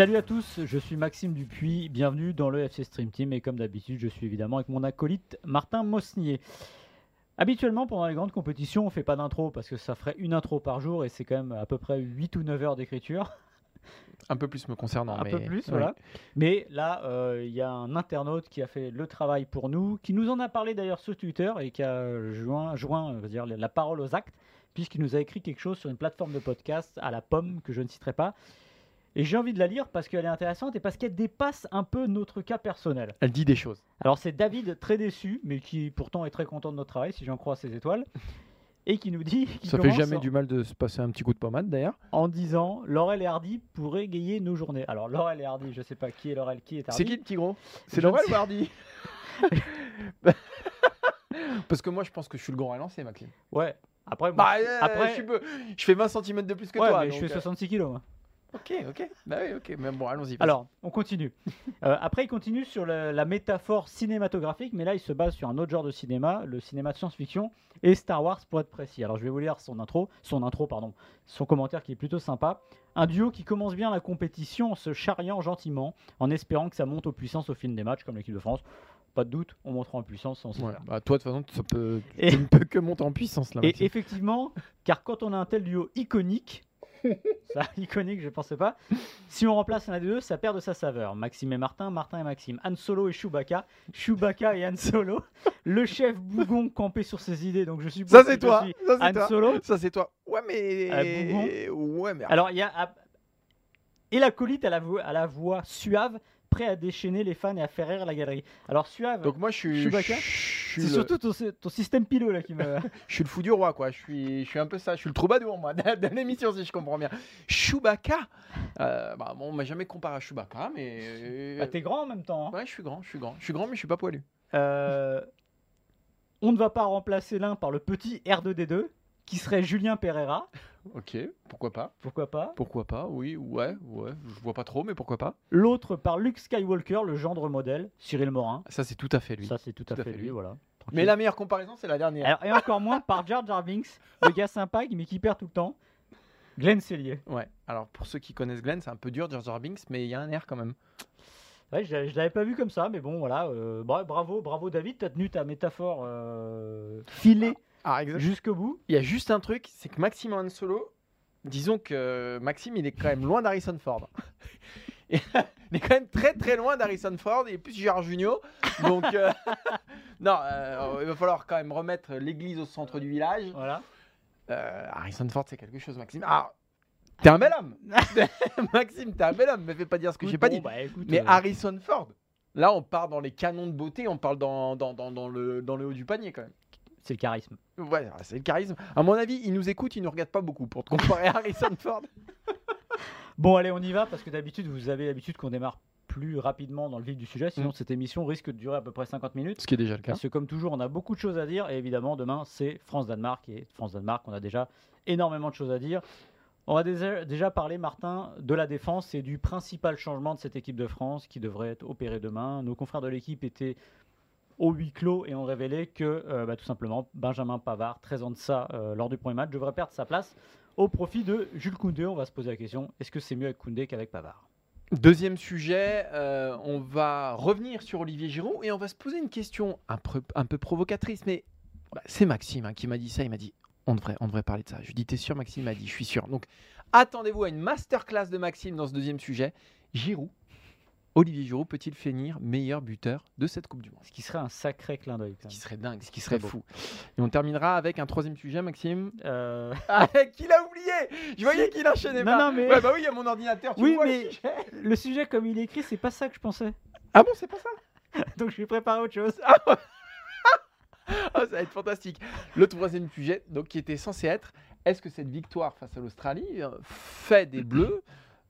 Salut à tous, je suis Maxime Dupuis, bienvenue dans le FC Stream Team et comme d'habitude je suis évidemment avec mon acolyte Martin Mosnier. Habituellement pendant les grandes compétitions on fait pas d'intro parce que ça ferait une intro par jour et c'est quand même à peu près 8 ou 9 heures d'écriture. Un peu plus me concernant. Un mais... peu plus, voilà. Mais là, euh, il y a un internaute qui a fait le travail pour nous, qui nous en a parlé d'ailleurs sur Twitter et qui a joint, joint dire, la parole aux actes, puisqu'il nous a écrit quelque chose sur une plateforme de podcast à la pomme que je ne citerai pas. Et j'ai envie de la lire parce qu'elle est intéressante et parce qu'elle dépasse un peu notre cas personnel. Elle dit des choses. Alors c'est David très déçu, mais qui pourtant est très content de notre travail, si j'en crois ses étoiles, et qui nous dit... Ça fait jamais en- du mal de se passer un petit coup de pommade d'ailleurs. en disant Laurel et Hardy pourraient égayer nos journées. Alors Laurel et Hardy, je sais pas qui est Laurel, qui est Hardy. C'est qui le petit gros? C'est Laurel sais- ou Hardy? Parce que moi je pense que je suis le grand à lancer, Maxime. Ouais. Après, moi, Bah, euh, après- je, suis peu- je fais 20 cm de plus que ouais, toi. mais donc, je fais euh, 66 kilos. Ok, ok. Bah oui, ok. Mais bon, allons-y. Alors, on continue. Euh, après, il continue sur la métaphore cinématographique, mais là, il se base sur un autre genre de cinéma, le cinéma de science-fiction et Star Wars pour être précis. Alors, je vais vous lire son intro, son intro, pardon, son commentaire qui est plutôt sympa. Un duo qui commence bien la compétition en se charriant gentiment, en espérant que ça monte aux puissances au film des matchs, comme l'équipe de France. Pas de doute, on montera en puissance sans Ouais, bah, toi, de toute façon, ça peut... Et- tu ne peux que monter en puissance là. Et effectivement, car quand on a un tel duo iconique, ça iconique, je pensais pas, si on remplace un des deux, ça perd de sa saveur. Maxime et Martin, Martin et Maxime, Han Solo et Chewbacca, Chewbacca et Han Solo, le chef bougon campé sur ses idées, donc je suppose Ça que c'est je toi. suis Ça c'est Han toi. Solo. Ça c'est toi. Ouais, mais. Euh, ouais, mais. Alors il y a et l'acolyte à la voix, à la voix suave, prêt à déchaîner les fans et à faire rire la galerie. Alors suave, Donc moi je suis. Chewbacca suis c'est le- surtout ton, ton système pileux là qui me. Je suis le fou du roi, quoi. Je suis, je suis un peu ça. Je suis le troubadour, moi, de de l'émission, si je comprends bien. Chewbacca euh, bah, bon, On m'a jamais comparé à Chewbacca, mais. euh, Bah, T'es grand en même temps. hein. ouais, je suis grand, je suis grand. Je suis grand, mais je suis pas poilu. Euh, on ne va pas remplacer l'un par le petit R2D2, qui serait Julien Pereira. Ok, pourquoi pas Pourquoi pas Pourquoi pas Oui, ouais, ouais. Je vois pas trop, mais pourquoi pas L'autre par Luke Skywalker, le gendre modèle, Cyril Morin. Ça, c'est tout à fait lui. Ça, c'est tout, à fait, lui, voilà. Tranquille. Mais la meilleure comparaison, c'est la dernière. Alors, et encore moins par Jar Jar Binks, le gars sympa, mais qui perd tout le temps. Glenn Cellier. Ouais. Alors, pour ceux qui connaissent Glenn, c'est un peu dur, Jar Jar Binks, mais il y a un air quand même. Ouais, je, je l'avais pas vu comme ça, mais bon, voilà. euh, bra- bravo, bravo David, t'as tenu ta métaphore euh, filée Ah, exact. jusqu'au bout. Il y a juste un truc, c'est que Maxime Han Solo, disons que Maxime, il est quand même loin d'Harrison Ford. il est quand même très très loin d'Harrison Ford, est plus Gérard Junior. Donc, euh, non, euh, il va falloir quand même remettre l'église au centre du village. Voilà. Euh, Harrison Ford, c'est quelque chose, Maxime. Ah, t'es un bel homme Maxime, t'es un bel homme, mais fais pas dire ce que j'ai pas dit. bah, écoute, Mais euh, Harrison Ford, là, on part dans les canons de beauté, on parle dans, dans, dans, dans le, dans le haut du panier quand même. C'est le charisme. Ouais, c'est le charisme. À mon avis, il nous écoute, il nous regarde pas beaucoup pour te comparer à Harrison Ford. Bon, allez, on y va parce que d'habitude, vous avez l'habitude qu'on démarre plus rapidement dans le vif du sujet. Sinon, Mm. cette émission risque de durer à peu près 50 minutes. Ce qui est déjà le cas. Parce que, comme toujours, on a beaucoup de choses à dire. Et évidemment, demain, c'est France-Danemark. Et France-Danemark, on a déjà énormément de choses à dire. On va déjà, parler, Martin, de la défense et du principal changement de cette équipe de France qui devrait être opéré demain. Nos confrères de l'équipe étaient au huis clos et ont révélé que, euh, bah, tout simplement, Benjamin Pavard, 13 ans de ça, euh, lors du premier match, devrait perdre sa place au profit de Jules Koundé. On va se poser la question est-ce que c'est mieux avec Koundé qu'avec Pavard? Deuxième sujet, euh, on va revenir sur Olivier Giroud et on va se poser une question un peu, provocatrice, mais bah, c'est Maxime hein, qui m'a dit ça. Il m'a dit on devrait, on devrait parler de ça. Je lui dis t'es sûr, Maxime? M'a dit je suis sûr. Donc attendez-vous à une masterclass de Maxime dans ce deuxième sujet. Giroud, Olivier Giroud peut-il finir meilleur buteur de cette Coupe du Monde? Ce qui serait un sacré clin d'œil. Ce qui serait dingue, ce qui serait fou. Et on terminera avec un troisième sujet, Maxime. Euh, Ah, qu'il a oublié Je voyais qu'il enchaînait Non, pas. non, mais- Ouais, bah oui, il y a mon ordinateur. Tu Oui, vois le mais- sujet. le sujet, comme il est écrit, c'est pas ça que je pensais. Ah bon, c'est pas ça? Donc je vais préparer autre chose. Ah, ça va être fantastique. Le troisième sujet, donc, qui était censé être est-ce que cette victoire face à l'Australie euh, fait des Bleus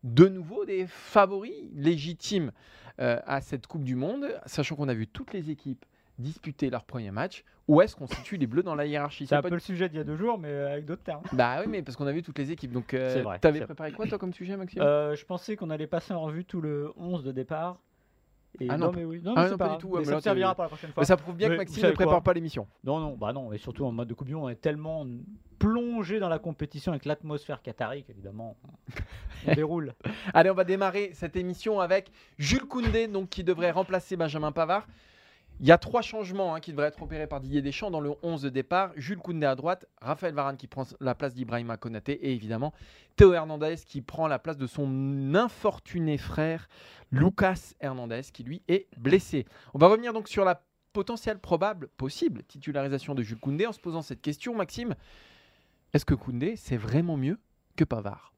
de nouveau des favoris légitimes euh, à cette Coupe du Monde, sachant qu'on a vu toutes les équipes disputer leur premier match Où est-ce qu'on situe les Bleus dans la hiérarchie? C'est un pas peu le sujet d'il y a deux jours, mais euh, avec d'autres termes. Bah oui, mais parce qu'on a vu toutes les équipes. Donc, euh, c'est- préparé quoi, toi, comme sujet, Maxime? Euh, je pensais qu'on allait passer en revue tout le 11 de départ Et Ah non, non, mais oui, non, ah mais non, c'est pas pas du tout, Mais ça servira pour la prochaine fois. Mais ça prouve bien Mais que Maxime ne prépare pas l'émission. Non, non, bah non, et surtout en mode de Coupe du Monde, on est tellement plongé dans la compétition avec l'atmosphère qatari qu'évidemment, on déroule. Allez, on va démarrer cette émission avec Jules Koundé, donc, qui devrait remplacer Benjamin Pavard. Il y a trois changements hein, qui devraient être opérés par Didier Deschamps dans le 11 de départ. Jules Koundé à droite, Raphaël Varane qui prend la place d'Ibrahima Konaté et évidemment Théo Hernandez qui prend la place de son infortuné frère Lucas Hernandez qui lui est blessé. On va revenir donc sur la potentielle, probable, possible titularisation de Jules Koundé en se posant cette question, Maxime. Est-ce que Koundé c'est vraiment mieux que Pavard?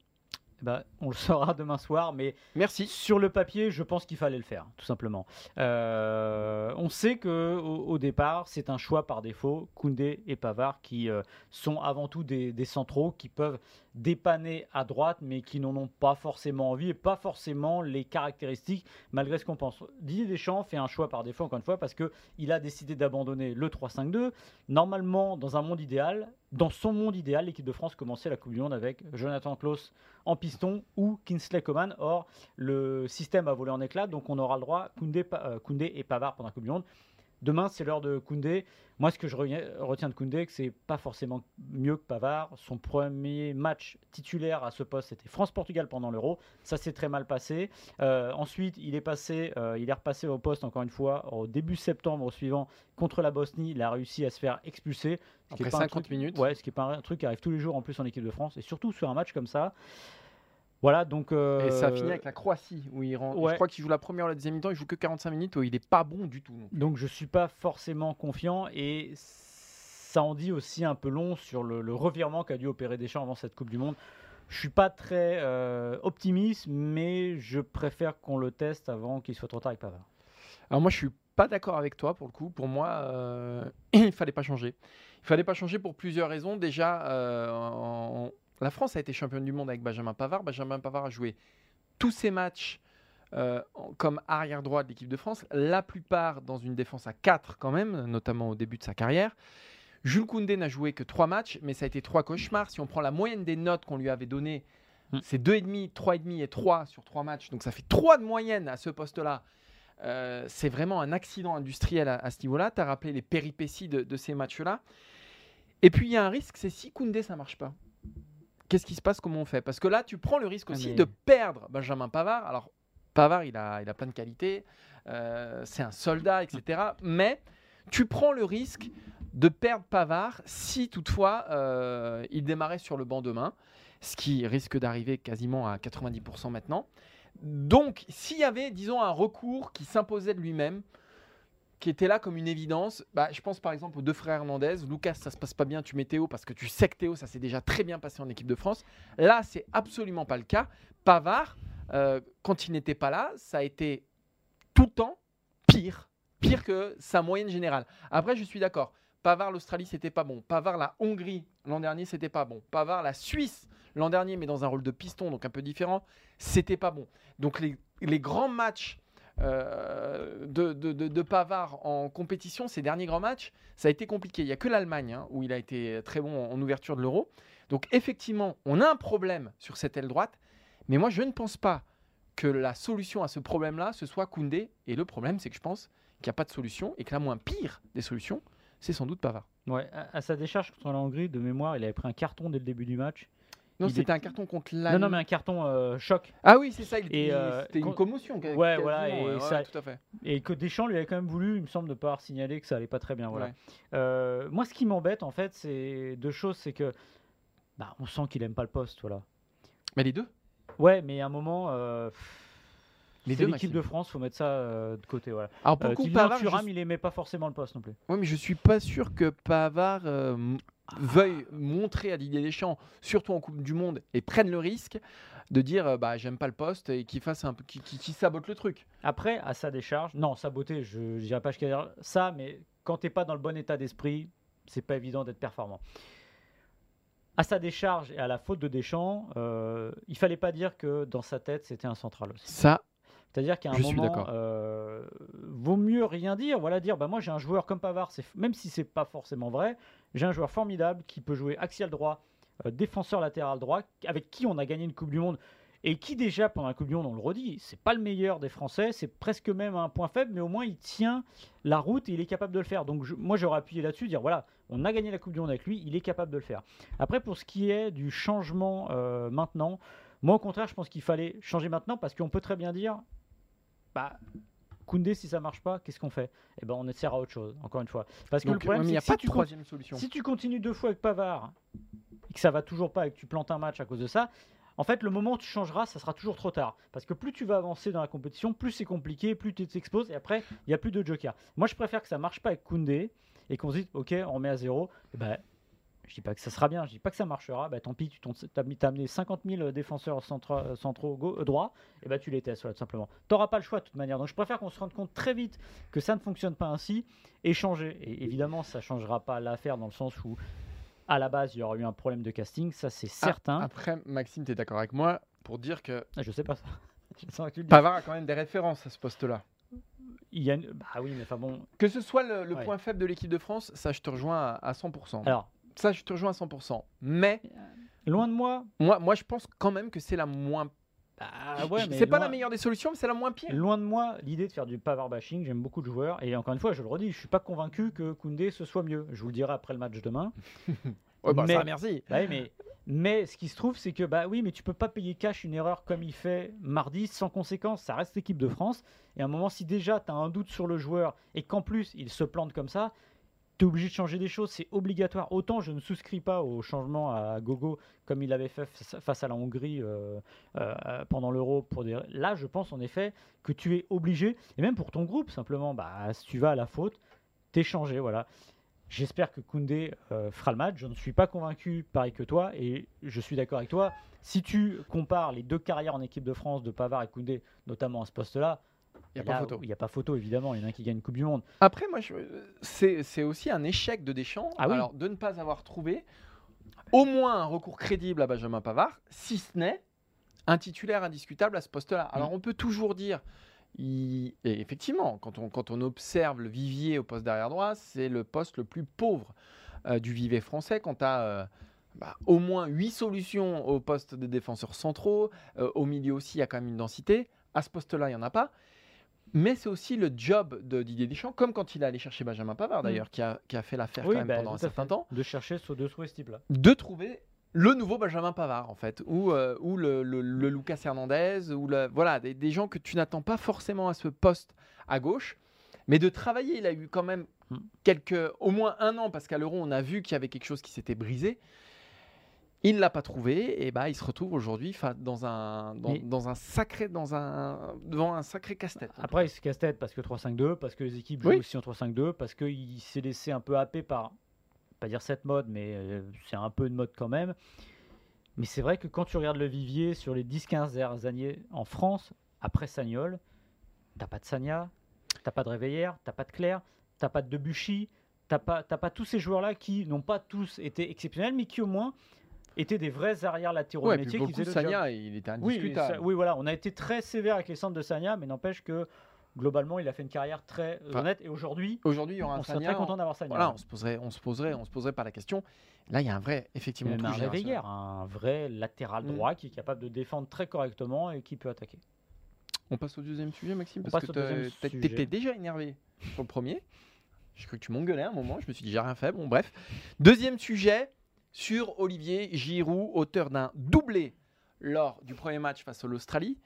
Eh ben, on le saura demain soir, mais Merci. sur le papier, je pense qu'il fallait le faire, tout simplement. Euh, on sait que au, au départ, c'est un choix par défaut. Koundé et Pavard qui euh, sont avant tout des, des centraux qui peuvent dépanner à droite, mais qui n'en ont pas forcément envie et pas forcément les caractéristiques, malgré ce qu'on pense. Didier Deschamps fait un choix par défaut, encore une fois, parce qu'il a décidé d'abandonner le 3-5-2. Normalement, dans un monde idéal, dans son monde idéal, l'équipe de France commençait la Coupe du Monde avec Jonathan Klaus en piston ou Kingsley Coman. Or, le système a volé en éclats, donc on aura le droit Koundé, euh, Koundé et Pavard pendant la Coupe du Monde. Demain, c'est l'heure de Koundé. Moi, ce que je retiens de Koundé, que c'est pas forcément mieux que Pavard. Son premier match titulaire à ce poste, c'était France-Portugal pendant l'Euro. Ça s'est très mal passé. Euh, ensuite, il est passé, euh, il est repassé au poste encore une fois au début septembre suivant contre la Bosnie. Il a réussi à se faire expulser. Ce qui est Après pas un 50 truc- minutes. Ouais, ce qui est pas un truc qui arrive tous les jours en plus en équipe de France et surtout sur un match comme ça. Voilà, donc. euh, Et ça a fini avec la Croatie, où il rend... ouais. je crois qu'il joue la première ou la deuxième mi-temps, il joue que 45 minutes, où il n'est pas bon du tout. Donc je suis pas forcément confiant et ça en dit aussi un peu long sur le, le revirement qu'a dû opérer Deschamps avant cette Coupe du Monde. Je suis pas très euh, optimiste, mais je préfère qu'on le teste avant qu'il soit trop tard avec Pavard. Alors moi, je suis pas d'accord avec toi pour le coup. Pour moi, euh, il fallait pas changer. Il fallait pas changer pour plusieurs raisons. Déjà, euh, la France a été championne du monde avec Benjamin Pavard. Benjamin Pavard a joué tous ses matchs euh, comme arrière droit de l'équipe de France, la plupart dans une défense à 4 quand même, notamment au début de sa carrière. Jules Koundé n'a joué que 3 matchs, mais ça a été 3 cauchemars. Si on prend la moyenne des notes qu'on lui avait données, Mm. c'est 2,5, 3,5 et 3 sur 3 matchs. Donc ça fait 3 de moyenne à ce poste-là. Euh, c'est vraiment un accident industriel à, à ce niveau-là. Tu as rappelé les péripéties de, de ces matchs-là. Et puis il y a un risque, c'est si Koundé ça marche pas. Qu'est-ce qui se passe Comment on fait? Parce que là, tu prends le risque Ah, aussi de perdre Benjamin Pavard. Alors, Pavard, il a, il a plein de qualités. euh, c'est un soldat, etc. Mais tu prends le risque de perdre Pavard si toutefois euh, il démarrait sur le banc demain, ce qui risque d'arriver quasiment à 90% maintenant. Donc, s'il y avait, disons, un recours qui s'imposait de lui-même, qui était là comme une évidence, bah, je pense par exemple aux deux frères Hernandez. Lucas, ça se passe pas bien, tu mets Théo parce que tu sais que Théo, ça s'est déjà très bien passé en équipe de France. Là, c'est absolument pas le cas. Pavard, euh, quand il n'était pas là, ça a été tout le temps pire, pire que sa moyenne générale. Après, je suis d'accord. Pavard, l'Australie, c'était pas bon. Pavard, la Hongrie, l'an dernier, c'était pas bon. Pavard, la Suisse, l'an dernier, mais dans un rôle de piston, donc un peu différent, c'était pas bon. Donc les, les grands matchs euh, de, de, Pavard en compétition, ces derniers grands matchs, ça a été compliqué. Il n'y a que l'Allemagne hein, où il a été très bon en ouverture de l'Euro. Donc effectivement, on a un problème sur cette aile droite, mais moi je ne pense pas que la solution à ce problème-là, ce soit Koundé. Et le problème, c'est que je pense qu'il n'y a pas de solution et que la moins pire des solutions, c'est sans doute Pavard. Ouais, à, à sa décharge contre la Hongrie, de mémoire, il avait pris un carton dès le début du match. Non, Il c'était est- un carton contre Non, l'Allemagne. non, mais un carton euh, choc. Ah oui, c'est ça. il- Et, euh, c'était une commotion. Ouais, voilà, et ouais, ça- ouais, tout à fait. Et que Deschamps lui avait quand même voulu, il me semble, de pas signaler que ça allait pas très bien. Voilà. Ouais. Euh, moi, ce qui m'embête, en fait, c'est deux choses. C'est que bah, on sent qu'il aime pas le poste. Voilà. Mais les deux? Ouais, mais à un moment, euh, Les c'est deux, l'équipe Maxime. de France, faut mettre ça euh, de côté. Voilà. Alors pour Euh, le coup, Pavard, je Thuram, il aimait pas forcément le poste non plus. Ouais, mais je suis pas sûr que Pavard euh, m- veuille montrer à Didier Deschamps, surtout en Coupe du Monde, et prenne le risque de dire euh, bah j'aime pas le poste et qu'il fasse un qu'il- qu'il sabote le truc. Après, à sa décharge, non, sa beauté, je dirais pas jusqu'à dire ça, mais quand t'es pas dans le bon état d'esprit, c'est pas évident d'être performant. À sa décharge et à la faute de Deschamps, euh, il fallait pas dire que dans sa tête c'était un central aussi. Ça, C'est-à-dire qu'à un Je suis moment, d'accord. euh, vaut mieux rien dire. Voilà, dire bah moi j'ai un joueur comme Pavard, même si c'est pas forcément vrai, j'ai un joueur formidable qui peut jouer axial droit, euh, défenseur latéral droit, avec qui on a gagné une Coupe du Monde et qui déjà pendant la Coupe du Monde, on le redit, c'est pas le meilleur des Français, c'est presque même un point faible, mais au moins il tient la route et il est capable de le faire. Donc moi j'aurais appuyé là-dessus, dire voilà, on a gagné la Coupe du Monde avec lui, il est capable de le faire. Après pour ce qui est du changement euh, maintenant, moi au contraire je pense qu'il fallait changer maintenant parce qu'on peut très bien dire, bah Koundé si ça marche pas, qu'est-ce qu'on fait? Eh ben on essaiera autre chose, encore une fois. Parce que Donc, le problème ouais, mais il n'y a c'est pas que de si tu troisième solution. si tu continues deux fois avec Pavard et que ça va toujours pas et que tu plantes un match à cause de ça, en fait, le moment où tu changeras, ça sera toujours trop tard. Parce que plus tu vas avancer dans la compétition, plus c'est compliqué, plus tu t'exposes et après, il n'y a plus de joker. Moi, je préfère que ça marche pas avec Koundé et qu'on se dise, ok, on met à zéro. Et ben, je dis pas que ça sera bien, je dis pas que ça marchera. Bah, tant pis, tu as, amené 50 000 défenseurs centra- centraux gau- euh, droits, et ben tu les testes, voilà, tout simplement. Tu n'auras pas le choix de toute manière. Donc je préfère qu'on se rende compte très vite que ça ne fonctionne pas ainsi et changer. Et évidemment, ça changera pas l'affaire dans le sens où, à la base, il y aura eu un problème de casting, ça c'est Ah, certain. Après, Maxime, tu es d'accord avec moi pour dire que Ah, je sais pas ça. Pavard a quand même des références à ce poste-là. Il y a une- Bah oui, mais enfin bon. Que ce soit le, le Ouais. point faible de l'équipe de France, ça je te rejoins à, à 100%. Alors, ça je te rejoins à 100%. Mais loin de moi. moi, moi je pense quand même que c'est la moins. Ouais, mais c'est pas loin- la meilleure des solutions, mais c'est la moins pire. Loin de moi l'idée de faire du pavard bashing, j'aime beaucoup de joueurs et encore une fois je le redis, je suis pas convaincu que Koundé ce soit mieux. Je vous le dirai après le match demain. Ouais, bah, mais- ça, merci. Bah mais, mais ce qui se trouve c'est que bah oui mais tu peux pas payer cash une erreur comme il fait mardi sans conséquence, ça reste l'équipe de France et à un moment si déjà tu as un doute sur le joueur et qu'en plus il se plante comme ça, tu es obligé de changer des choses, c'est obligatoire. Autant je ne souscris pas au changement à gogo comme il l'avait fait face- à la Hongrie euh, euh, pendant l'Euro. Pour des... Là, je pense en effet que tu es obligé, et même pour ton groupe, simplement, bah, si tu vas à la faute, t'es changé. Voilà. J'espère que Koundé euh, fera le match. Je ne suis pas convaincu, pareil que toi, et je suis d'accord avec toi. Si tu compares les deux carrières en équipe de France de Pavard et Koundé, notamment à ce poste-là, Il n'y a là, pas photo. Il n'y a pas photo, évidemment. Il y en a un qui gagne une Coupe du Monde. Après, moi, je- c'est c'est aussi un échec de Deschamps Ah oui. alors, de ne pas avoir trouvé au moins un recours crédible à Benjamin Pavard, si ce n'est un titulaire indiscutable à ce poste-là. Alors, Mm. on peut toujours dire, il- et effectivement, quand on, quand on observe le vivier au poste d'arrière droit, c'est le poste le plus pauvre euh, du vivier français. Quand tu as au moins 8 solutions au poste de défenseurs centraux, euh, au milieu aussi, il y a quand même une densité. À ce poste-là, il n'y en a pas. Mais c'est aussi le job de Didier Deschamps, comme quand il est allé chercher Benjamin Pavard d'ailleurs, qui, a, qui a fait l'affaire quand même bah, pendant un certain fait. temps, De chercher de trouver ce type-là. de trouver le nouveau Benjamin Pavard en fait, ou, euh, ou le, le- le Lucas Hernandez, ou le, voilà, des, des gens que tu n'attends pas forcément à ce poste à gauche, mais de travailler. Il a eu quand même Mm. quelques, au moins un an, parce qu'à l'Euro on a vu qu'il y avait quelque chose qui s'était brisé. Il ne l'a pas trouvé, et bah il se retrouve aujourd'hui dans un, dans, Mais- dans un sacré, dans un, devant un sacré casse-tête. Après, il se casse-tête parce que 3-5-2, parce que les équipes Oui. jouent aussi en 3-5-2, parce qu'il s'est laissé un peu happer par, pas dire cette mode, mais euh, c'est un peu une mode quand même. Mais c'est vrai que quand tu regardes le vivier sur les 10-15 dernières années en France, après Sagnol, t'as pas de Sagna, t'as pas de Réveillère, t'as pas de Claire, t'as pas de Debuchy, t'as pas, t'as pas tous ces joueurs-là qui n'ont pas tous été exceptionnels, mais qui au moins étaient des vrais arrières latéraux Ouais, de et puis métier pour qui faisaient le job. Il était Oui, indiscutable. ça- oui, voilà, on a été très sévère avec les centres de Sagna, mais n'empêche que globalement, il a fait une carrière très Enfin, honnête. Et aujourd'hui, Aujourd'hui, on serait très content d'avoir Sagna. Voilà, on se poserait, on se poserait, on se poserait pas la question. Là, il y a un vrai, effectivement, un vrai latéral Mm. droit qui est capable de défendre très correctement et qui peut attaquer. On passe au deuxième sujet, Maxime, On parce que t'étais déjà énervé sur le premier. J'ai cru que tu m'engueulais à un moment. Je me suis dit, j'ai rien fait. Bon, bref. Deuxième sujet sur Olivier Giroud, auteur d'un doublé lors du premier match face à l'Australie,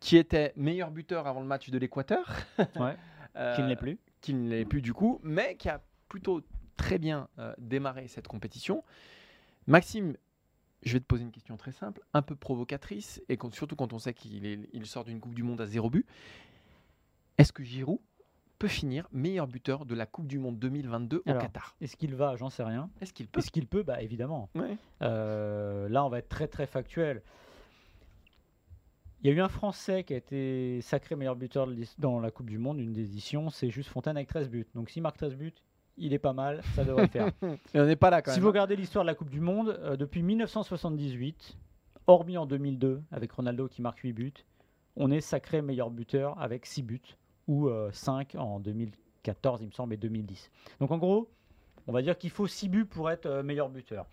qui était meilleur buteur avant le match de l'Équateur. Ouais, Euh, qui ne l'est plus. qui ne l'est plus du coup, mais qui a plutôt très bien euh, démarré cette compétition. Maxime, je vais te poser une question très simple, un peu provocatrice, et quand- surtout quand on sait qu'il il sort d'une Coupe du Monde à zéro but. Est-ce que Giroud peut finir meilleur buteur de la Coupe du Monde 2022 au Qatar Est-ce qu'il va J'en sais rien. Est-ce qu'il peut Est-ce qu'il peut? Bah évidemment. Ouais. Euh, là, on va être très très factuel. Il y a eu un Français qui a été sacré meilleur buteur dans la Coupe du Monde, une des éditions, c'est juste Fontaine avec 13 buts. Donc s'il marque 13 buts, il est pas mal, ça devrait le faire. Et on n'est pas là quand Si même. vous hein. regardez l'histoire de la Coupe du Monde, euh, depuis 1978, hormis en 2002, avec Ronaldo qui marque 8 buts, on est sacré meilleur buteur avec 6 buts, ou 5 en 2014, il me semble, et 2010. Donc en gros, on va dire qu'il faut 6 buts pour être euh, meilleur buteur.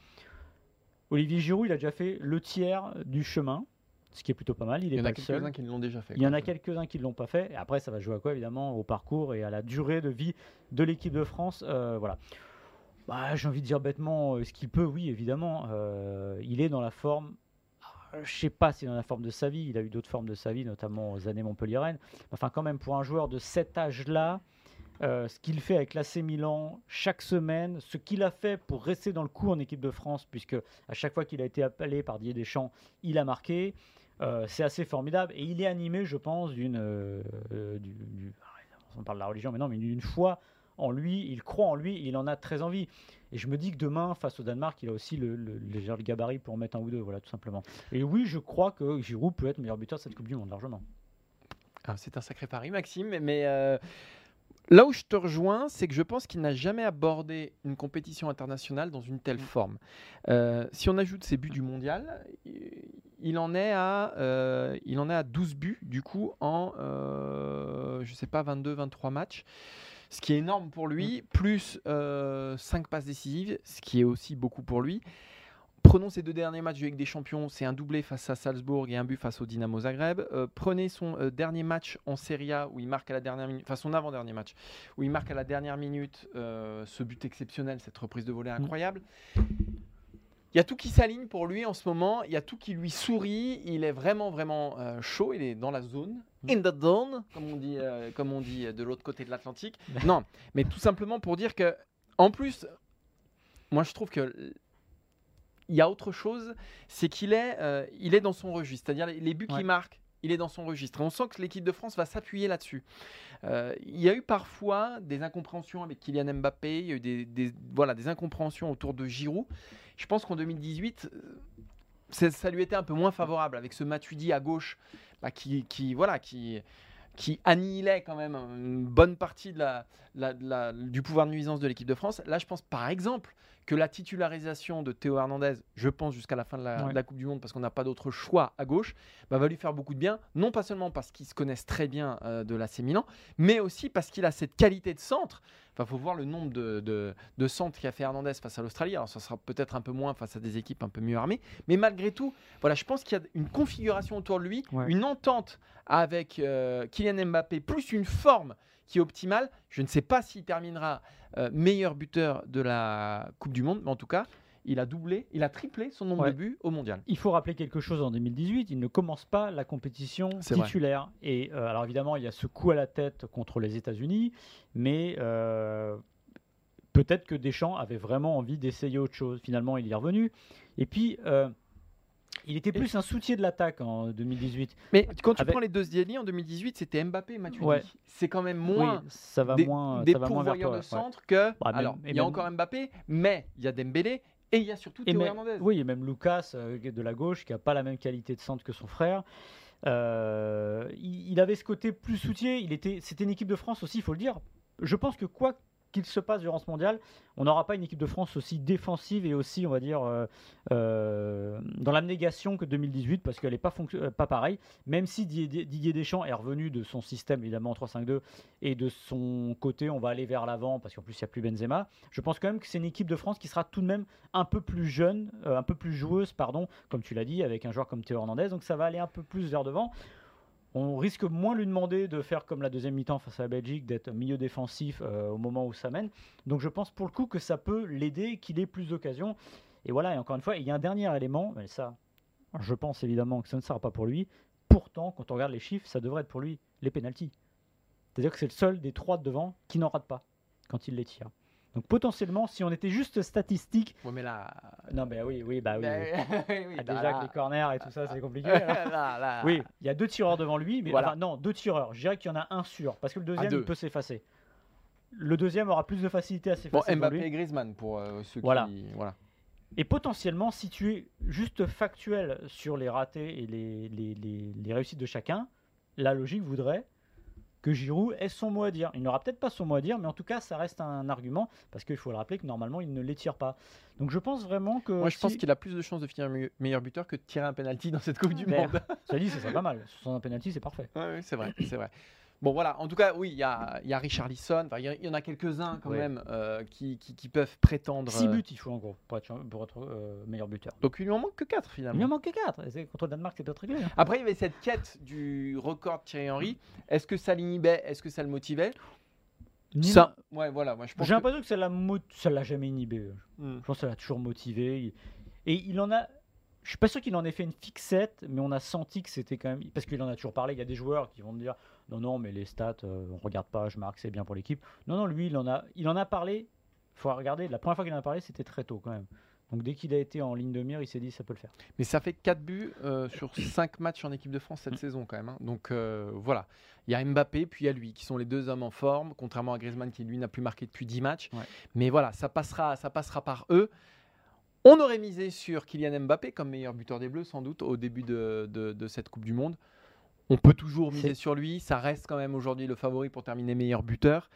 Olivier Giroud, il a déjà fait le tiers du chemin. ce qui est plutôt pas mal. Il, Il y est en a quelques-uns qui l'ont déjà fait. Il y en a quelques-uns qui ne l'ont pas fait. Et après, ça va jouer à quoi, évidemment Au parcours et à la durée de vie de l'équipe de France. Euh, voilà. Bah, J'ai envie de dire bêtement, euh, ce qu'il peut, oui, évidemment. Euh, il est dans la forme. Je sais pas s'il est dans la forme de sa vie. Il a eu d'autres formes de sa vie, notamment aux années Montpellier-Rennes. Enfin, quand même, pour un joueur de cet âge-là, euh, ce qu'il fait avec l'AC Milan chaque semaine, ce qu'il a fait pour rester dans le coup en équipe de France, puisque à chaque fois qu'il a été appelé par Didier Deschamps, il a marqué. Euh, c'est assez formidable et il est animé, je pense, d'une, euh, on parle de la religion, mais non, mais d'une foi en lui. Il croit en lui, il en a très envie. Et je me dis que demain, face au Danemark, il a aussi le, le, le- gabarit pour en mettre un ou deux, voilà, tout simplement. Et oui, je crois que Giroud peut être meilleur buteur de cette Coupe du Monde largement. Ah, c'est un sacré pari, Maxime. Mais euh, là où je te rejoins, c'est que je pense qu'il n'a jamais abordé une compétition internationale dans une telle forme. Euh, si on ajoute ses buts du mondial, il en est à, euh, il en est à 12 buts, du coup, en, je sais pas, 22, 23 matchs. Ce qui est énorme pour lui, plus 5 passes décisives, ce qui est aussi beaucoup pour lui. Prenons ces deux derniers matchs de Ligue des Champions, c'est un doublé face à Salzbourg et un but face au Dynamo Zagreb. Euh, prenez son euh, dernier match en Serie A où il marque à la dernière minute, enfin son avant-dernier match, où il marque à la dernière minute euh, ce but exceptionnel, cette reprise de volée incroyable. Il y a tout qui s'aligne pour lui en ce moment, il y a tout qui lui sourit, il est vraiment vraiment euh, chaud, il est dans la zone, in the zone, comme on dit, euh, comme on dit de l'autre côté de l'Atlantique. non, mais tout simplement pour dire que, en plus, moi je trouve que il y a autre chose, c'est qu'il est, euh, il est dans son registre. C'est-à-dire les, les buts Ouais. qu'il marque, il est dans son registre. Et on sent que l'équipe de France va s'appuyer là-dessus. Euh, il y a eu parfois des incompréhensions avec Kylian Mbappé, il y a eu des, des- voilà, des incompréhensions autour de Giroud. Je pense qu'en 2018, euh, c'est- ça lui était un peu moins favorable avec ce Matuidi à gauche qui, voilà, qui, annihilait quand même une bonne partie du pouvoir de nuisance de l'équipe de France. Là, je pense par exemple que la titularisation de Théo Hernandez, je pense jusqu'à la fin de la, Ouais. de la Coupe du Monde, parce qu'on n'a pas d'autre choix à gauche, bah, va lui faire beaucoup de bien, non pas seulement parce qu'ils se connaissent très bien euh, de l'AC Milan, mais aussi parce qu'il a cette qualité de centre. Enfin, faut voir le nombre de, de, de centres qu'a fait Hernandez face à l'Australie. Alors, ça sera peut-être un peu moins face à des équipes un peu mieux armées, mais malgré tout, voilà, je pense qu'il y a une configuration autour de lui, Ouais. une entente avec euh, Kylian Mbappé, plus une forme qui est optimale. Je ne sais pas s'il terminera euh, meilleur buteur de la Coupe du Monde, mais en tout cas, il a doublé, il a triplé son nombre Ouais. de buts au mondial. Il faut rappeler quelque chose en 2018, il ne commence pas la compétition vrai. titulaire. Et euh, alors évidemment, il y a ce coup à la tête contre les États-Unis, mais euh, peut-être que Deschamps avait vraiment envie d'essayer autre chose. Finalement, il y est revenu. Et puis, euh, il était plus un soutien de l'attaque en 2018. Mais quand tu Avec- prends les deux Zieli en 2018, c'était Mbappé Matuidi. Ouais. C'est quand même moins oui, ça va des, moins, des ça va pourvoyeurs de ouais. centre que. Bah, même- alors, il y a même- encore Mbappé, mais il y a Dembélé et il y a surtout Théo Hernandez. oui, et même Lucas euh, de la gauche qui a pas la même qualité de centre que son frère. Euh, il, il avait ce côté plus soutien. Il était, c'était une équipe de France aussi, il faut le dire. Je pense que quoi qu'il se passe durant ce mondial, on n'aura pas une équipe de France aussi défensive et aussi, on va dire, euh, euh, dans l'abnégation que 2018 parce qu'elle n'est pas, euh, pas pareille. Même si Didier, Didier Deschamps est revenu de son système évidemment en 3-5-2 et de son côté, on va aller vers l'avant parce qu'en plus il n'y a plus Benzema. Je pense quand même que c'est une équipe de France qui sera tout de même un peu plus jeune, euh, un peu plus joueuse, pardon, comme tu l'as dit, avec un joueur comme Théo Hernandez. Donc ça va aller un peu plus vers devant. On risque moins lui demander de faire comme la deuxième mi-temps face à la Belgique, d'être milieu défensif euh, au moment où ça mène. Donc je pense pour le coup que ça peut l'aider, qu'il ait plus d'occasions. Et voilà, et encore une fois, il y a un dernier élément, mais ça, je pense évidemment que ça ne sera pas pour lui. Pourtant, quand on regarde les chiffres, ça devrait être pour lui, les pénalties. C'est-à-dire que c'est le seul des trois de devant qui n'en rate pas quand il les tire. Donc potentiellement, si on était juste statistique, Ouais, mais là. non mais oui, oui, bah oui. Mais- oui, Ah, bah déjà là- que les corners et tout ça, c'est compliqué. Là, là. Oui, il y a deux tireurs devant lui, mais Voilà. enfin, non, deux tireurs. Je dirais qu'il y en a un sûr, parce que le deuxième, il peut s'effacer. Le deuxième aura plus de facilité à Bon, s'effacer. devant Mbappé lui. et Griezmann pour euh, ceux Voilà. qui. Voilà. Et potentiellement, si tu es juste factuel sur les ratés et les, les, les- les réussites de chacun, la logique voudrait que Giroud ait son mot à dire. Il n'aura peut-être pas son mot à dire, mais en tout cas, ça reste un argument, parce qu'il faut le rappeler que normalement, il ne les tire pas. Donc je pense vraiment que... Moi, je pense qu'il a plus de chances de finir meilleur buteur que de tirer un penalty dans cette Coupe du Mais- Monde. Ça dit, ce serait pas mal. Sans un penalty, c'est parfait. Ouais, c'est vrai, c'est vrai. Bon voilà, en tout cas, oui, il y a, il y a Richarlison, enfin, il y il en a quelques-uns quand Ouais. même euh, qui, qui- qui peuvent prétendre. 6 euh, buts, il faut en gros pour être, champ- pour être, euh, meilleur buteur. Donc il lui en manque que 4 Il finalement. lui en manque 4. Contre le Danemark, c'est pas très clair. Après, il y avait cette quête du record de Thierry Henry. Est-ce que ça l'inhibait? Est-ce que ça le motivait? Ça, ouais, voilà, moi je pense. J'ai que- l'impression que ça l'a ça l'a jamais inhibé. Hmm. Je pense que ça l'a toujours motivé. Il- Et il en a. Je suis pas sûr qu'il en ait fait une fixette, mais on a senti que c'était quand même. Parce qu'il en a toujours parlé. Il y a des joueurs qui vont me dire non, non, mais les stats, euh, on regarde pas, je marque, c'est bien pour l'équipe. Non, non, lui, il en a, il en a parlé. faut regarder. La première fois qu'il en a parlé, c'était très tôt quand même. Donc dès qu'il a été en ligne de mire, il s'est dit ça peut le faire. Mais ça fait 4 buts euh, sur 5 matchs en équipe de France cette Mm. saison quand même. hein. Donc euh, voilà, il y a Mbappé puis il y a lui qui sont les deux hommes en forme, contrairement à Griezmann qui lui n'a plus marqué depuis 10 matchs. Ouais. Mais voilà, ça passera, ça passera par eux. On aurait misé sur Kylian Mbappé comme meilleur buteur des Bleus sans doute au début de, de- de cette Coupe du Monde. On peut toujours miser sur lui, ça reste quand même aujourd'hui le favori pour terminer meilleur buteur.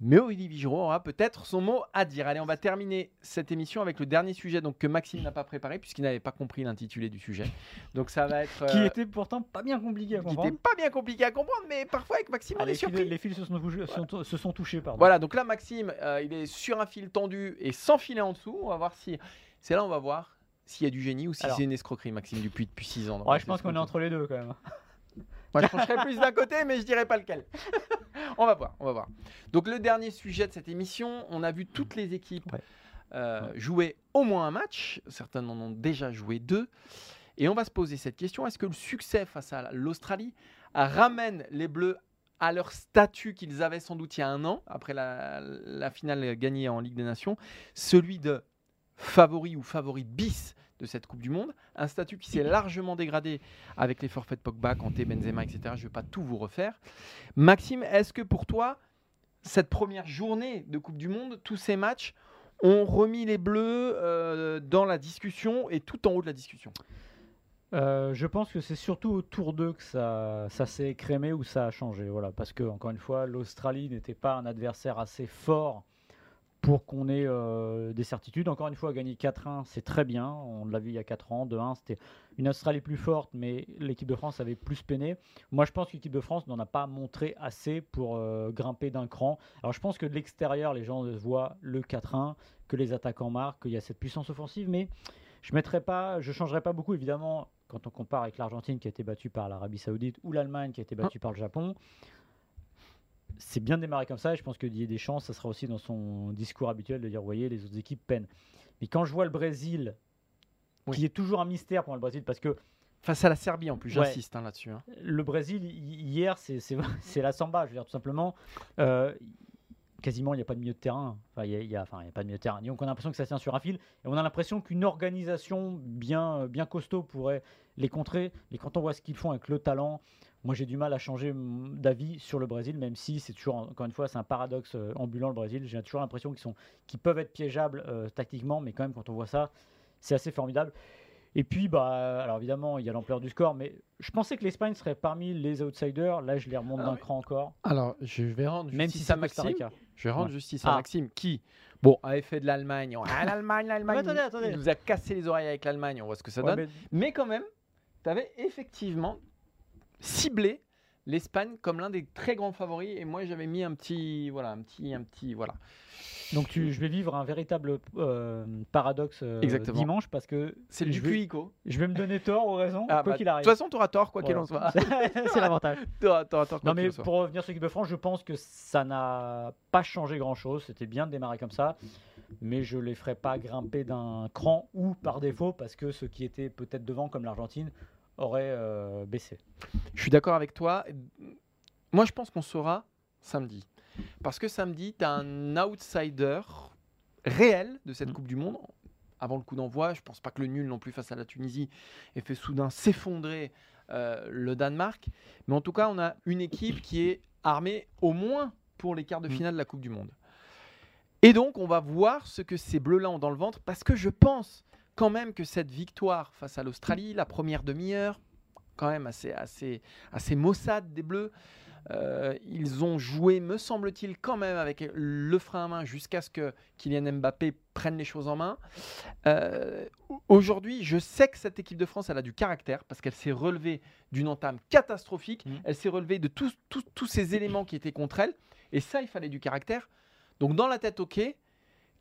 Mais Olivier Giroud aura peut-être son mot à dire. Allez, on va terminer cette émission avec le dernier sujet donc, que Maxime n'a pas préparé puisqu'il n'avait pas compris l'intitulé du sujet. Donc ça va être... Qui euh, était pourtant pas bien compliqué à qui n'était comprendre. pas bien compliqué à comprendre, mais parfois avec Maxime, Ah, on est les, fils, surpris. les fils se sont, touchés- sont- se sont touchés. Pardon. Voilà, donc là, Maxime, euh, il est sur un fil tendu et sans filet en dessous. On va voir si. C'est là, on va voir s'il y a du génie ou si c'est une escroquerie, Maxime, depuis, depuis 6 ans. Ouais, je pense qu'on est entre les deux quand même. Moi, je pencherais plus d'un côté, mais je dirais pas lequel. on va voir, on va voir. Donc, le dernier sujet de cette émission, on a vu toutes les équipes Ouais. euh, Ouais. jouer au moins un match. Certaines en ont déjà joué deux. Et on va se poser cette question est-ce que le succès face à l'Australie ramène les Bleus à leur statut qu'ils avaient sans doute il y a un an, après la, la finale gagnée en Ligue des Nations, celui de favori ou favori bis de cette Coupe du Monde, un statut qui s'est largement dégradé avec les forfaits de Pogba, Kanté, Benzema, etc. Je ne vais pas tout vous refaire. Maxime, est-ce que pour toi, cette première journée de Coupe du Monde, tous ces matchs ont remis les Bleus euh, dans la discussion et tout en haut de la discussion? Euh, je pense que c'est surtout autour d'eux que ça, ça s'est écrémé ou ça a changé. Voilà, parce que, encore une fois, l'Australie n'était pas un adversaire assez fort pour qu'on ait euh, des certitudes. Encore une fois, gagner 4-1, c'est très bien. On l'a vu il y a 4 ans. 2-1, c'était une Australie plus forte, mais l'équipe de France avait plus peiné. Moi, je pense que l'équipe de France n'en a pas montré assez pour euh, grimper d'un cran. Alors, je pense que de l'extérieur, les gens voient le 4-1, que les attaquants marquent, qu'il y a cette puissance offensive, mais je mettrai pas, je changerai pas beaucoup évidemment quand on compare avec l'Argentine qui a été battue par l'Arabie Saoudite ou l'Allemagne qui a été battue par le Japon. C'est bien démarré comme ça et je pense que Didier Deschamps, ça sera aussi dans son discours habituel de dire, vous voyez, les autres équipes peinent. Mais quand je vois le Brésil, Oui. qui est toujours un mystère pour moi, le Brésil, parce que Face à la Serbie en plus, Ouais. j'insiste hein, là-dessus. hein. le Brésil, hi- hier, c'est- la samba, je veux dire, tout simplement. Euh, quasiment, il n'y a pas de milieu de terrain. Enfin, il n'y a, y a- enfin, il y a pas de milieu de terrain. Donc, on a l'impression que ça tient sur un fil. Et on a l'impression qu'une organisation bien, bien costaud pourrait les contrer. Et quand on voit ce qu'ils font avec le talent, moi, j'ai du mal à changer d'avis sur le Brésil, même si c'est toujours, encore une fois, c'est un paradoxe euh, ambulant, le Brésil. J'ai toujours l'impression qu'ils sont- qu'ils peuvent être piégeables euh, tactiquement, mais quand même, quand on voit ça, c'est assez formidable. Et puis, bah, alors évidemment, il y a l'ampleur du score, mais je pensais que l'Espagne serait parmi les outsiders. Là, je les remonte Ah d'un cran encore. Alors, je vais rendre Même justice si à Maxime. Je vais rendre Ouais. justice à Ah. Maxime qui, bon, avait fait de l'Allemagne. Ah, l'Allemagne, l'Allemagne. Mais attendez, il- attendez. Il nous a cassé les oreilles avec l'Allemagne. On voit ce que ça Ouais, donne. mais Mais quand même, tu avais effectivement ciblé l'Espagne comme l'un des très grands favoris. Et moi, j'avais mis un petit, voilà, un petit, un petit, voilà. Donc tu, je vais vivre un véritable euh, paradoxe euh, dimanche parce que C'est du vais, QICO. je vais me donner tort ou raison, Ah, quoi bah, qu'il De arrive. toute façon, tu auras tort, quoi qu'il en soit. C'est l'avantage. T'auras- tort, quoi Non mais pour revenir sur l'équipe de France, je pense que ça n'a pas changé grand-chose. C'était bien de démarrer comme ça, mais je les ferai pas grimper d'un cran ou par défaut parce que ceux qui étaient peut-être devant, comme l'Argentine, auraient euh, baissé. Je suis d'accord avec toi. Moi, je pense qu'on saura samedi. Parce que samedi, tu as un outsider réel de cette Mm. Coupe du Monde. Avant le coup d'envoi, je pense pas que le nul non plus face à la Tunisie ait fait soudain s'effondrer euh, le Danemark. Mais en tout cas, on a une équipe qui est armée au moins pour les quarts de Mm. finale de la Coupe du Monde. Et donc, on va voir ce que ces bleus-là ont dans le ventre, parce que je pense quand même que cette victoire face à l'Australie, la première demi-heure, quand même assez, assez, assez maussade des bleus, Euh, ils ont joué, me semble-t-il, quand même avec le frein à main jusqu'à ce que Kylian Mbappé prenne les choses en main. Euh, Aujourd'hui, je sais que cette équipe de France, elle a du caractère parce qu'elle s'est relevée d'une entame catastrophique. Mhm. Elle s'est relevée de tous ces éléments qui étaient contre elle. Et ça, il fallait du caractère. Donc, dans la tête, ok.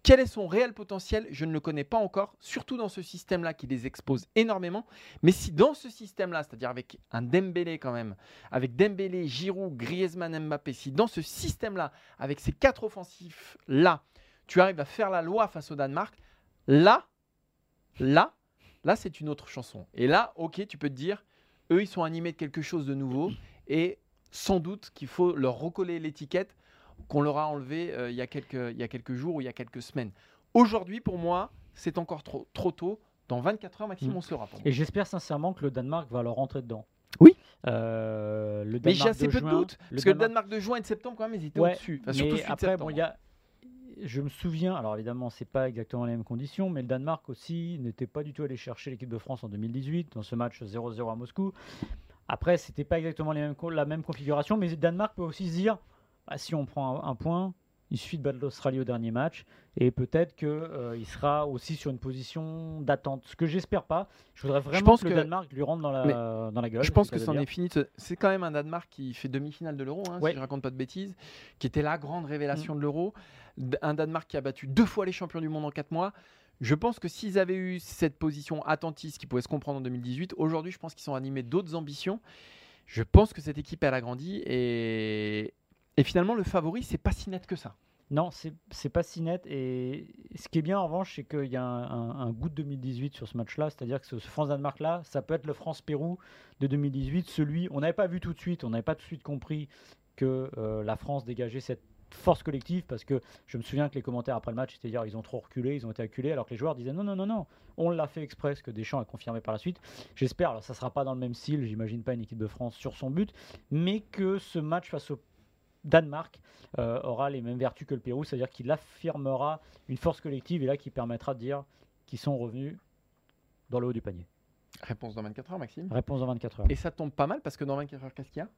Quel est son réel potentiel Je ne le connais pas encore, surtout dans ce système-là qui les expose énormément. Mais si dans ce système-là, c'est-à-dire avec un Dembélé quand même, avec Dembélé, Giroud, Griezmann, Mbappé, si dans ce système-là, avec ces quatre offensifs-là, tu arrives à faire la loi face au Danemark, là, là, là, c'est une autre chanson. Et là, ok, tu peux te dire, eux, ils sont animés de quelque chose de nouveau et sans doute qu'il faut leur recoller l'étiquette qu'on leur a enlevée euh, il, y a quelques, il y a quelques jours ou il y a quelques semaines. Aujourd'hui, pour moi, c'est encore trop, trop tôt. Dans 24 heures, Maxime, Mm. on moi. Et j'espère sincèrement que le Danemark va leur rentrer dedans. Oui. Euh, le Mais Danemark j'ai assez de peu de juin- doutes. le Parce que le Danemark- de juin et de septembre, quand même, ils étaient Ouais, au-dessus. Enfin, surtout mais de après, bon, septembre. il y a, je me souviens, alors évidemment, c'est pas exactement les mêmes conditions, mais le Danemark aussi n'était pas du tout allé chercher l'équipe de France en 2018 dans ce match 0-0 à Moscou. Après, c'était pas exactement les mêmes co- la même configuration, mais le Danemark peut aussi se dire, bah, si on prend un, point, il suffit de battre l'Australie au dernier match, et peut-être que euh, il sera aussi sur une position d'attente. Ce que j'espère pas. Je voudrais vraiment pense que, le Danemark lui rentre dans la, dans la gueule. Je pense que c'en est fini. C'est quand même un Danemark qui fait demi-finale de l'Euro, hein, Ouais. si je raconte pas de bêtises, qui était la grande Mm. révélation de l'Euro. Un Danemark qui a battu deux fois les champions du monde en quatre mois. Je pense que s'ils avaient eu cette position attentiste qui pouvait se comprendre en 2018, aujourd'hui, je pense qu'ils sont animés d'autres ambitions. Je pense que cette équipe, elle a grandi et, et finalement, le favori, c'est pas si net que ça. Non, c'est pas si net. Et ce qui est bien en revanche, c'est qu'il y a un, goût de 2018 sur ce match-là. C'est-à-dire que ce, ce France-Danemark-là, ça peut être le France-Pérou de 2018. Celui, on n'avait pas vu tout de suite, on n'avait pas tout de suite compris que euh, la France dégageait cette force collective parce que je me souviens que les commentaires après le match, c'est-à-dire ils ont trop reculé, ils ont été acculés, alors que les joueurs disaient non, non, non, non, on l'a fait exprès, ce que Deschamps a confirmé par la suite. J'espère, alors ça sera pas dans le même style, j'imagine pas une équipe de France sur son but, mais que ce match face au Danemark euh, aura les mêmes vertus que le Pérou, c'est-à-dire qu'il affirmera une force collective et là qui permettra de dire qu'ils sont revenus dans le haut du panier. Réponse dans 24 heures, Maxime. Réponse dans 24 heures. Et ça tombe pas mal parce que dans 24 heures, qu'est-ce qu'il y a?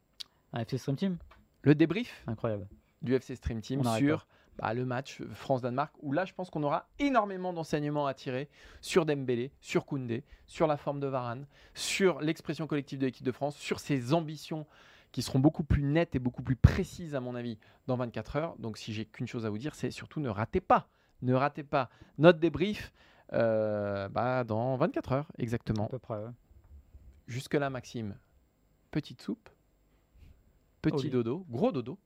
Un FC Stream Team Le débrief Incroyable. du FC Stream Team On sur bah, le match France-Danemark, où là, je pense qu'on aura énormément d'enseignements à tirer sur Dembélé, sur Koundé, sur la forme de Varane, sur l'expression collective de l'équipe de France, sur ses ambitions qui seront beaucoup plus nettes et beaucoup plus précises, à mon avis, dans 24 heures. Donc, si j'ai qu'une chose à vous dire, c'est surtout ne ratez pas, ne ratez pas notre débrief euh, bah, dans 24 heures, À exactement. peu près. ouais. Jusque-là, Maxime, petite soupe, petit dodo, gros dodo,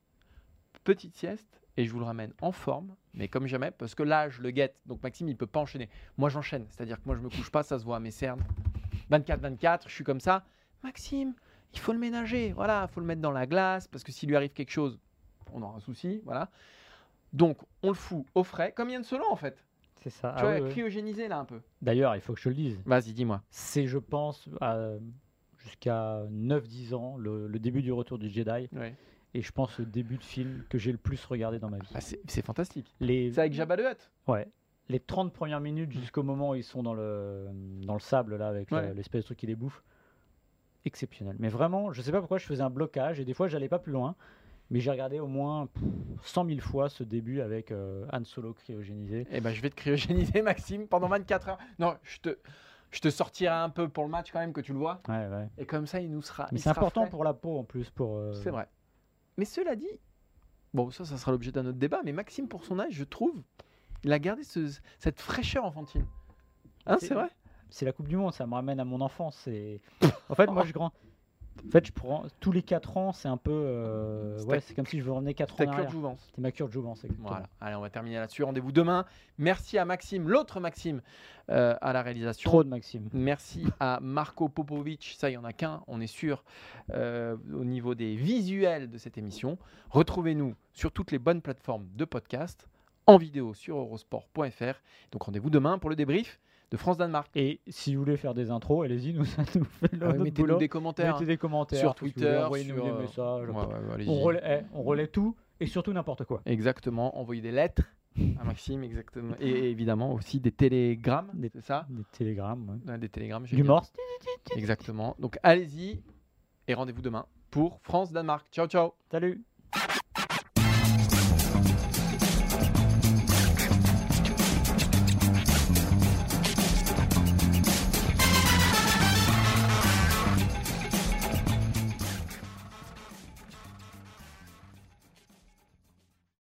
petite sieste, et je vous le ramène en forme, mais comme jamais, parce que là, je le guette. Donc Maxime, il peut pas enchaîner. Moi, j'enchaîne, c'est-à-dire que moi, je me couche pas, ça se voit à mes cernes. 24-24, je suis comme ça. Maxime, il faut le ménager, voilà, il faut le mettre dans la glace, parce que s'il lui arrive quelque chose, on aura un souci, voilà. Donc, on le fout au frais, comme Yann Solon, en fait. C'est ça. tu Ah vois, oui, cryogénisé, là, un peu. D'ailleurs, il faut que je te le dise. Vas-y, dis-moi. C'est, je pense, jusqu'à 9-10 ans, le, le début du retour du Jedi. Et je pense le début de film que j'ai le plus regardé dans ma vie. Ah, c'est c'est fantastique. Les, C'est avec Jabba the Hutt. Ouais. Les 30 premières minutes jusqu'au moment où ils sont dans le, dans le sable, là, avec Ouais. l'espèce de truc qui les bouffe. Exceptionnel. Mais vraiment, je sais pas pourquoi je faisais un blocage et des fois, j'allais pas plus loin. Mais j'ai regardé au moins pff, 100 000 fois ce début avec euh, Han Solo cryogénisé. Eh ben, je vais te cryogéniser, Maxime, pendant 24 heures. Non, je te, je te sortirai un peu pour le match quand même, que tu le vois. Ouais, ouais. Et comme ça, il nous sera. Mais c'est important frais. pour la peau en plus. pour. euh, C'est vrai. Mais cela dit, bon, ça, ça sera l'objet d'un autre débat. Mais Maxime, pour son âge, je trouve, il a gardé ce- cette fraîcheur enfantine. Hein, c'est vrai? C'est la Coupe du Monde, ça me ramène à mon enfance. Et... En fait, moi, je grand. En fait, je prends tous les 4 ans, c'est un peu. euh, C'est Ouais, c'est comme si je revenais 4 ans de jouvence. C'est ma cure de jouvence. exactement. Voilà. Allez, on va terminer là-dessus. Rendez-vous demain. Merci à Maxime, l'autre Maxime, euh, à la réalisation. Trop de Maxime. Merci à Marco Popovic, ça il y en a qu'un, on est sûr, euh, au niveau des visuels de cette émission. Retrouvez-nous sur toutes les bonnes plateformes de podcast, en vidéo sur eurosport.fr. Donc rendez-vous demain pour le débrief de France-Danemark. Et si vous voulez faire des intros, allez-y, nous, ça nous fait le Ah boulot. des commentaires. Mettez des commentaires sur Twitter, sur, des euh, messages. Ouais, ouais, on, relaie, eh, on relaie tout et surtout n'importe quoi. Exactement, envoyez des lettres à Maxime, exactement. Et évidemment aussi des télégrammes, Des- ça? Des télégrammes. ouais. Des télégrammes, Du morse. Exactement. Donc allez-y et rendez-vous demain pour France-Danemark. Ciao, ciao Salut